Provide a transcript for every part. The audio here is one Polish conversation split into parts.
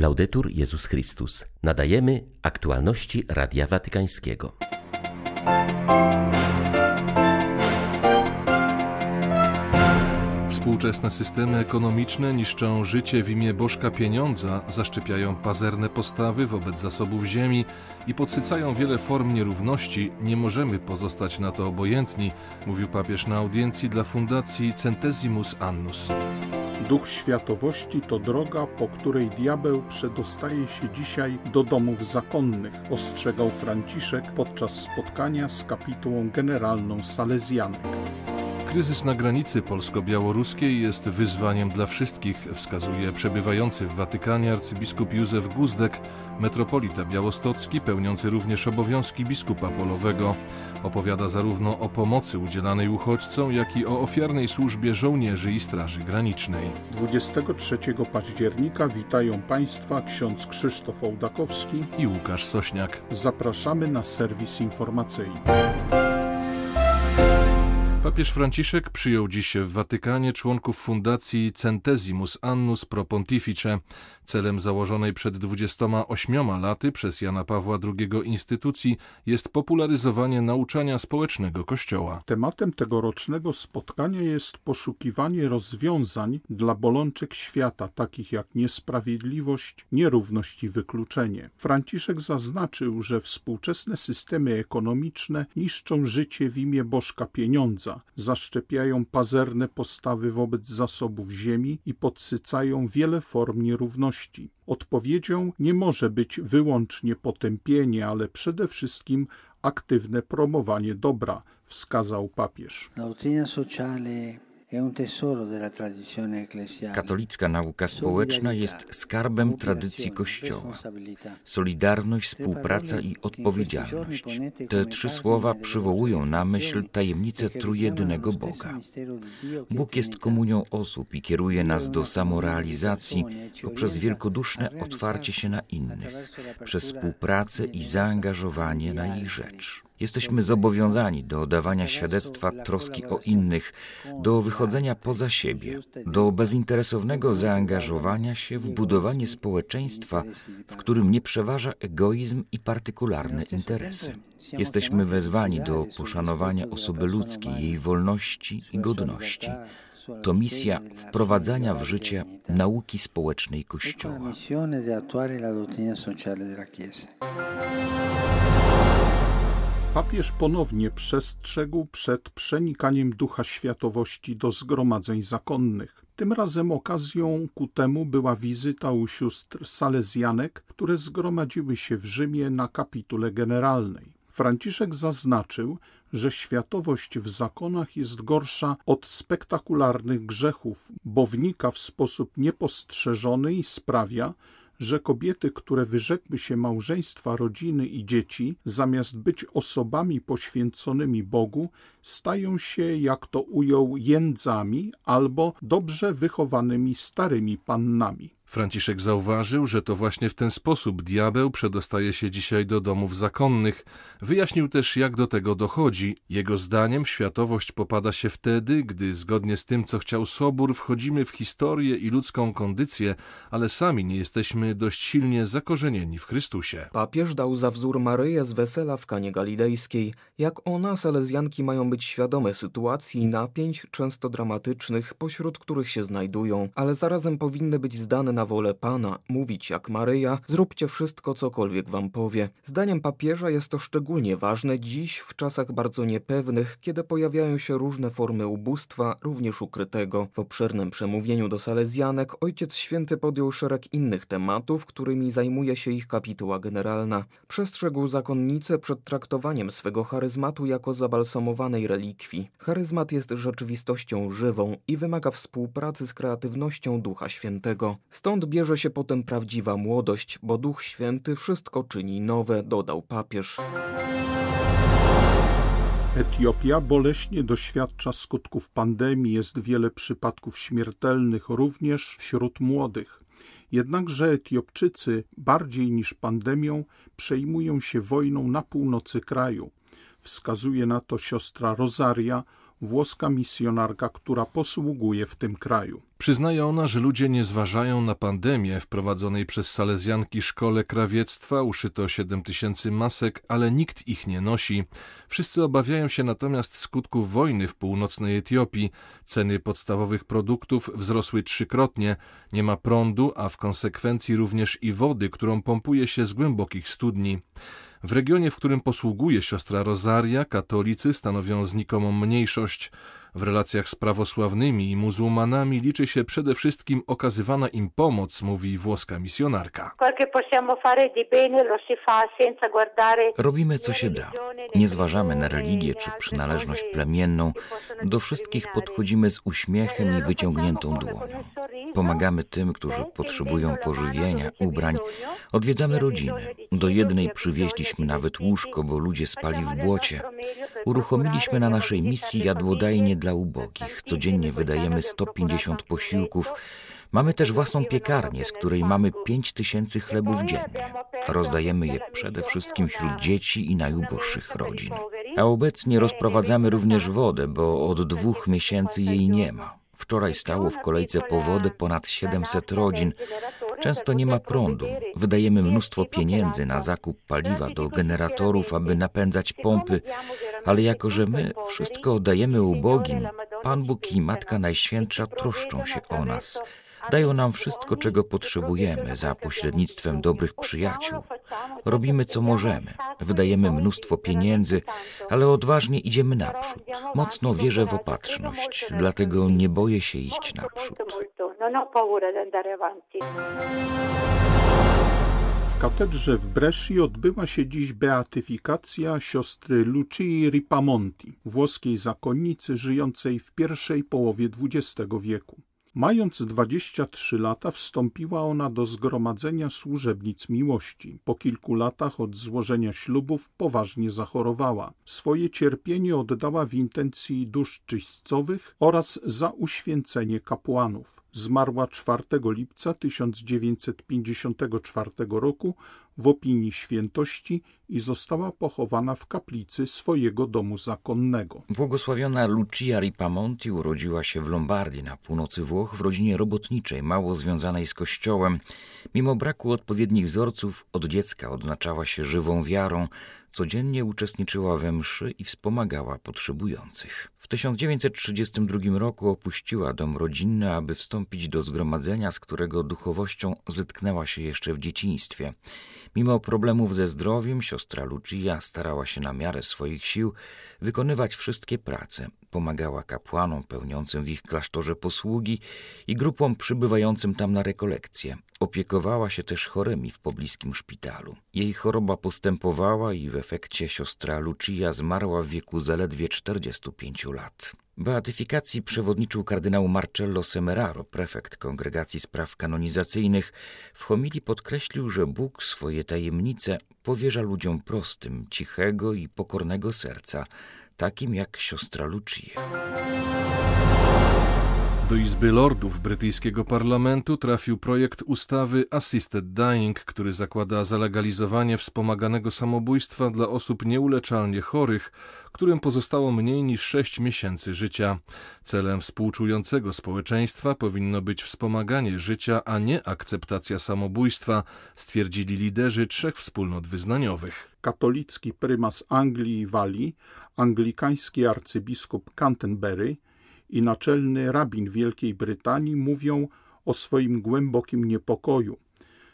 Laudetur Jezus Chrystus. Nadajemy aktualności Radia Watykańskiego. Współczesne systemy ekonomiczne niszczą życie w imię bożka pieniądza, zaszczepiają pazerne postawy wobec zasobów ziemi i podsycają wiele form nierówności. Nie możemy pozostać na to obojętni, mówił papież na audiencji dla fundacji Centesimus Annus. Duch światowości to droga, po której diabeł przedostaje się dzisiaj do domów zakonnych, ostrzegał Franciszek podczas spotkania z kapitułą generalną Salezjanek. Kryzys na granicy polsko-białoruskiej jest wyzwaniem dla wszystkich, wskazuje przebywający w Watykanie arcybiskup Józef Guzdek, metropolita białostocki, pełniący również obowiązki biskupa polowego. Opowiada zarówno o pomocy udzielanej uchodźcom, jak i o ofiarnej służbie żołnierzy i Straży Granicznej. 23 października witają Państwa ksiądz Krzysztof Ołdakowski i Łukasz Sośniak. Zapraszamy na serwis informacyjny. Papież Franciszek przyjął dziś w Watykanie członków fundacji Centesimus Annus Pro Pontifice. Celem założonej przed 28 laty przez Jana Pawła II instytucji jest popularyzowanie nauczania społecznego Kościoła. Tematem tegorocznego spotkania jest poszukiwanie rozwiązań dla bolączek świata, takich jak niesprawiedliwość, nierówność i wykluczenie. Franciszek zaznaczył, że współczesne systemy ekonomiczne niszczą życie w imię bożka pieniądza, zaszczepiają pazerne postawy wobec zasobów ziemi i podsycają wiele form nierówności Odpowiedzią nie może być wyłącznie potępienie, ale przede wszystkim aktywne promowanie dobra, wskazał papież. Katolicka nauka społeczna jest skarbem tradycji Kościoła. Solidarność, współpraca i odpowiedzialność. Te trzy słowa przywołują na myśl tajemnicę trójjedynego Boga. Bóg jest komunią osób i kieruje nas do samorealizacji poprzez wielkoduszne otwarcie się na innych, przez współpracę i zaangażowanie na ich rzecz. Jesteśmy zobowiązani do dawania świadectwa troski o innych, do wychodzenia poza siebie, do bezinteresownego zaangażowania się w budowanie społeczeństwa, w którym nie przeważa egoizm i partykularne interesy. Jesteśmy wezwani do poszanowania osoby ludzkiej, jej wolności i godności. To misja wprowadzania w życie nauki społecznej Kościoła. Papież ponownie przestrzegł przed przenikaniem ducha światowości do zgromadzeń zakonnych. Tym razem okazją ku temu była wizyta u sióstr salezjanek, które zgromadziły się w Rzymie na kapitule generalnej. Franciszek zaznaczył, że światowość w zakonach jest gorsza od spektakularnych grzechów, bo wnika w sposób niepostrzeżony i sprawia, że kobiety, które wyrzekły się małżeństwa, rodziny i dzieci, zamiast być osobami poświęconymi Bogu, stają się, jak to ujął, jędzami albo dobrze wychowanymi starymi pannami. Franciszek zauważył, że to właśnie w ten sposób diabeł przedostaje się dzisiaj do domów zakonnych. Wyjaśnił też, jak do tego dochodzi. Jego zdaniem światowość popada się wtedy, gdy zgodnie z tym, co chciał Sobór, wchodzimy w historię i ludzką kondycję, ale sami nie jesteśmy dość silnie zakorzenieni w Chrystusie. Papież dał za wzór Maryję z wesela w Kanie Galilejskiej. Jak ona, salezjanki mają być świadome sytuacji i napięć, często dramatycznych, pośród których się znajdują, ale zarazem powinny być zdane na wolę Pana, mówić jak Maryja, zróbcie wszystko, cokolwiek wam powie. Zdaniem papieża jest to szczególnie ważne dziś, w czasach bardzo niepewnych, kiedy pojawiają się różne formy ubóstwa, również ukrytego. W obszernym przemówieniu do Salezjanek Ojciec Święty podjął szereg innych tematów, którymi zajmuje się ich kapituła generalna. Przestrzegł zakonnicę przed traktowaniem swego charyzmatu jako zabalsamowanej relikwii. Charyzmat jest rzeczywistością żywą i wymaga współpracy z kreatywnością Ducha Świętego. Stąd bierze się potem prawdziwa młodość, bo Duch Święty wszystko czyni nowe, dodał papież. Etiopia boleśnie doświadcza skutków pandemii, jest wiele przypadków śmiertelnych również wśród młodych. Jednakże Etiopczycy bardziej niż pandemią przejmują się wojną na północy kraju. Wskazuje na to siostra Rosaria, włoska misjonarka, która posługuje w tym kraju. Przyznaje ona, że ludzie nie zważają na pandemię wprowadzonej przez salezjanki szkole krawiectwa. Uszyto 7 tysięcy masek, ale nikt ich nie nosi. Wszyscy obawiają się natomiast skutków wojny w północnej Etiopii. Ceny podstawowych produktów wzrosły trzykrotnie. Nie ma prądu, a w konsekwencji również i wody, którą pompuje się z głębokich studni. W regionie, w którym posługuje siostra Rosaria, katolicy stanowią znikomą mniejszość. W relacjach z prawosławnymi i muzułmanami liczy się przede wszystkim okazywana im pomoc, mówi włoska misjonarka. Robimy co się da. Nie zważamy na religię czy przynależność plemienną. Do wszystkich podchodzimy z uśmiechem i wyciągniętą dłonią. Pomagamy tym, którzy potrzebują pożywienia, ubrań. Odwiedzamy rodziny. Do jednej przywieźliśmy nawet łóżko, bo ludzie spali w błocie. Uruchomiliśmy na naszej misji jadłodajnie dla ubogich. Codziennie wydajemy 150 posiłków. Mamy też własną piekarnię, z której mamy 5 tysięcy chlebów dziennie. Rozdajemy je przede wszystkim wśród dzieci i najuboższych rodzin. A obecnie rozprowadzamy również wodę, bo od dwóch miesięcy jej nie ma. Wczoraj stało w kolejce po wodę ponad 700 rodzin. Często nie ma prądu. Wydajemy mnóstwo pieniędzy na zakup paliwa do generatorów, aby napędzać pompy, ale jako że my wszystko oddajemy ubogim, Pan Bóg i Matka Najświętsza troszczą się o nas. Dają nam wszystko, czego potrzebujemy za pośrednictwem dobrych przyjaciół. Robimy co możemy, wydajemy mnóstwo pieniędzy, ale odważnie idziemy naprzód. Mocno wierzę w opatrzność, dlatego nie boję się iść naprzód. W katedrze w Bresci odbyła się dziś beatyfikacja siostry Lucii Ripamonti, włoskiej zakonnicy żyjącej w pierwszej połowie XX wieku. Mając 23 lata wstąpiła ona do zgromadzenia służebnic miłości. Po kilku latach od złożenia ślubów poważnie zachorowała. Swoje cierpienie oddała w intencji dusz czyścowych oraz za uświęcenie kapłanów. Zmarła 4 lipca 1954 roku w opinii świętości i została pochowana w kaplicy swojego domu zakonnego. Błogosławiona Lucia Ripamonti urodziła się w Lombardii na północy Włoch w rodzinie robotniczej, mało związanej z kościołem. Mimo braku odpowiednich wzorców od dziecka odznaczała się żywą wiarą, codziennie uczestniczyła we mszy i wspomagała potrzebujących. W 1932 roku opuściła dom rodzinny, aby wstąpić do zgromadzenia, z którego duchowością zetknęła się jeszcze w dzieciństwie. Mimo problemów ze zdrowiem, siostra Lucia starała się na miarę swoich sił wykonywać wszystkie prace. Pomagała kapłanom pełniącym w ich klasztorze posługi i grupom przybywającym tam na rekolekcje. Opiekowała się też chorymi w pobliskim szpitalu. Jej choroba postępowała i w efekcie siostra Lucia zmarła w wieku zaledwie 45 lat. Beatyfikacji przewodniczył kardynał Marcello Semeraro, prefekt Kongregacji Spraw Kanonizacyjnych. W homilii podkreślił, że Bóg swoje tajemnice powierza ludziom prostym, cichego i pokornego serca, takim jak siostra Lucia. Do Izby Lordów brytyjskiego parlamentu trafił projekt ustawy Assisted Dying, który zakłada zalegalizowanie wspomaganego samobójstwa dla osób nieuleczalnie chorych, którym pozostało mniej niż 6 miesięcy życia. Celem współczującego społeczeństwa powinno być wspomaganie życia, a nie akceptacja samobójstwa, stwierdzili liderzy trzech wspólnot wyznaniowych. Katolicki prymas Anglii i Walii, anglikański arcybiskup Canterbury – i naczelny rabin Wielkiej Brytanii mówią o swoim głębokim niepokoju.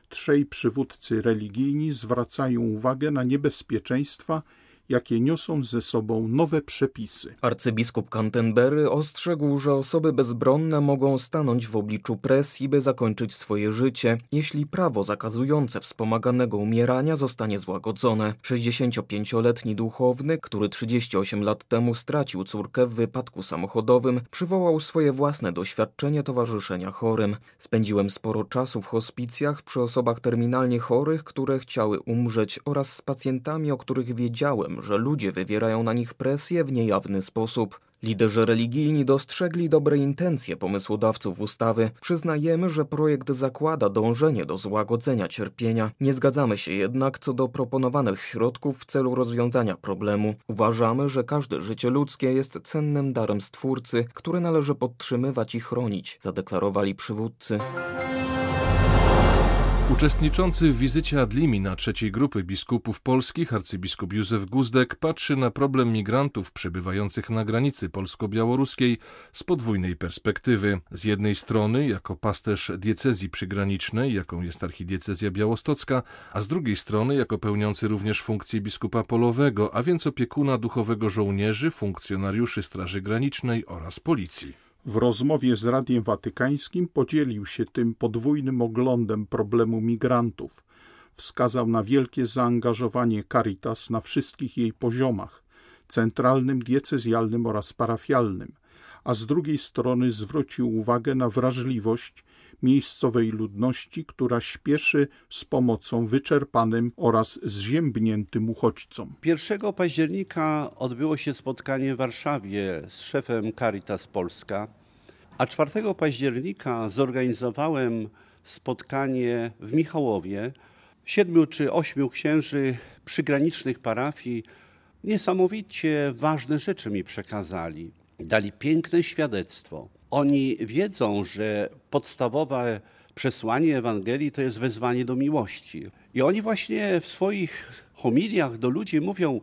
Trzej przywódcy religijni zwracają uwagę na niebezpieczeństwa jakie niosą ze sobą nowe przepisy. Arcybiskup Canterbury ostrzegł, że osoby bezbronne mogą stanąć w obliczu presji, by zakończyć swoje życie, jeśli prawo zakazujące wspomaganego umierania zostanie złagodzone. 65-letni duchowny, który 38 lat temu stracił córkę w wypadku samochodowym, przywołał swoje własne doświadczenie towarzyszenia chorym. Spędziłem sporo czasu w hospicjach przy osobach terminalnie chorych, które chciały umrzeć oraz z pacjentami, o których wiedziałem, że ludzie wywierają na nich presję w niejawny sposób. Liderzy religijni dostrzegli dobre intencje pomysłodawców ustawy. Przyznajemy, że projekt zakłada dążenie do złagodzenia cierpienia. Nie zgadzamy się jednak co do proponowanych środków w celu rozwiązania problemu. Uważamy, że każde życie ludzkie jest cennym darem Stwórcy, który należy podtrzymywać i chronić, zadeklarowali przywódcy. Uczestniczący w wizycie Adlimi na trzeciej grupy biskupów polskich arcybiskup Józef Guzdek patrzy na problem migrantów przebywających na granicy polsko-białoruskiej z podwójnej perspektywy. Z jednej strony jako pasterz diecezji przygranicznej, jaką jest archidiecezja białostocka, a z drugiej strony jako pełniący również funkcję biskupa polowego, a więc opiekuna duchowego żołnierzy, funkcjonariuszy Straży Granicznej oraz policji. W rozmowie z Radiem Watykańskim podzielił się tym podwójnym oglądem problemu migrantów. Wskazał na wielkie zaangażowanie Caritas na wszystkich jej poziomach centralnym, diecezjalnym oraz parafialnym, a z drugiej strony zwrócił uwagę na wrażliwość miejscowej ludności, która śpieszy z pomocą wyczerpanym oraz zziębniętym uchodźcom. 1 października odbyło się spotkanie w Warszawie z szefem Caritas Polska, a 4 października zorganizowałem spotkanie w Michałowie. Siedmiu czy ośmiu księży przygranicznych parafii niesamowicie ważne rzeczy mi przekazali. Dali piękne świadectwo oni wiedzą, że podstawowe przesłanie Ewangelii to jest wezwanie do miłości. I oni właśnie w swoich homiliach do ludzi mówią: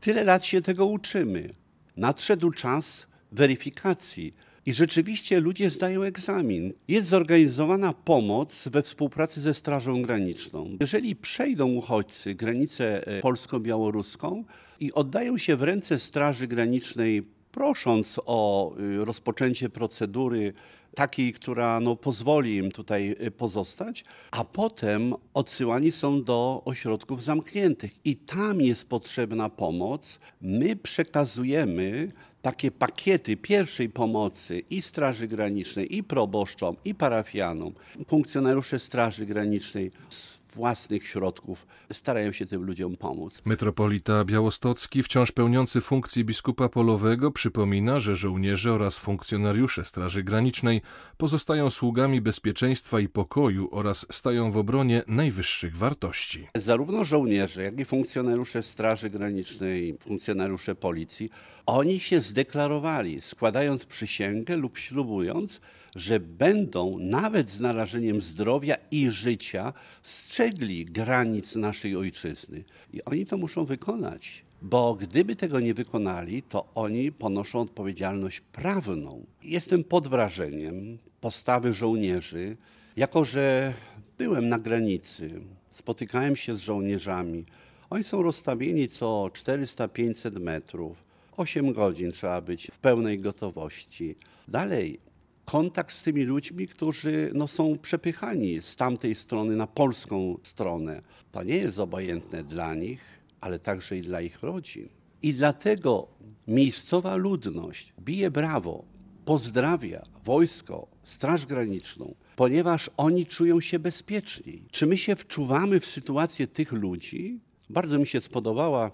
Tyle lat się tego uczymy. Nadszedł czas weryfikacji. I rzeczywiście ludzie zdają egzamin. Jest zorganizowana pomoc we współpracy ze Strażą Graniczną. Jeżeli przejdą uchodźcy granicę e, polsko-białoruską i oddają się w ręce Straży Granicznej prosząc o y, rozpoczęcie procedury takiej, która no, pozwoli im tutaj y, pozostać, a potem odsyłani są do ośrodków zamkniętych i tam jest potrzebna pomoc. My przekazujemy takie pakiety pierwszej pomocy i Straży Granicznej, i proboszczom, i parafianom. Funkcjonariusze Straży Granicznej własnych środków starają się tym ludziom pomóc. Metropolita Białostocki, wciąż pełniący funkcję biskupa polowego, przypomina, że żołnierze oraz funkcjonariusze Straży Granicznej pozostają sługami bezpieczeństwa i pokoju oraz stają w obronie najwyższych wartości. Zarówno żołnierze, jak i funkcjonariusze Straży Granicznej, funkcjonariusze policji, oni się zdeklarowali, składając przysięgę lub ślubując, że będą nawet z narażeniem zdrowia i życia strzegli granic naszej ojczyzny. I oni to muszą wykonać, bo gdyby tego nie wykonali, to oni ponoszą odpowiedzialność prawną. Jestem pod wrażeniem postawy żołnierzy, jako że byłem na granicy, spotykałem się z żołnierzami. Oni są rozstawieni co 400-500 metrów. 8 godzin trzeba być w pełnej gotowości. Dalej, kontakt z tymi ludźmi, którzy no, są przepychani z tamtej strony na polską stronę. To nie jest obojętne dla nich, ale także i dla ich rodzin. I dlatego miejscowa ludność bije brawo, pozdrawia wojsko, Straż Graniczną, ponieważ oni czują się bezpieczniej. Czy my się wczuwamy w sytuację tych ludzi? Bardzo mi się spodobała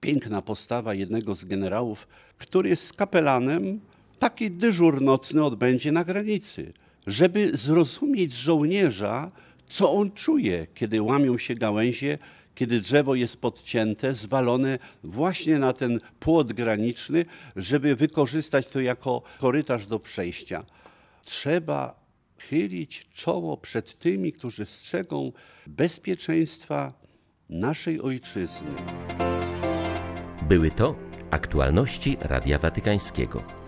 piękna postawa jednego z generałów, który jest kapelanem taki dyżur nocny odbędzie na granicy, żeby zrozumieć żołnierza, co on czuje, kiedy łamią się gałęzie, kiedy drzewo jest podcięte, zwalone właśnie na ten płot graniczny, żeby wykorzystać to jako korytarz do przejścia. Trzeba chylić czoło przed tymi, którzy strzegą bezpieczeństwa naszej ojczyzny. Były to aktualności Radia Watykańskiego.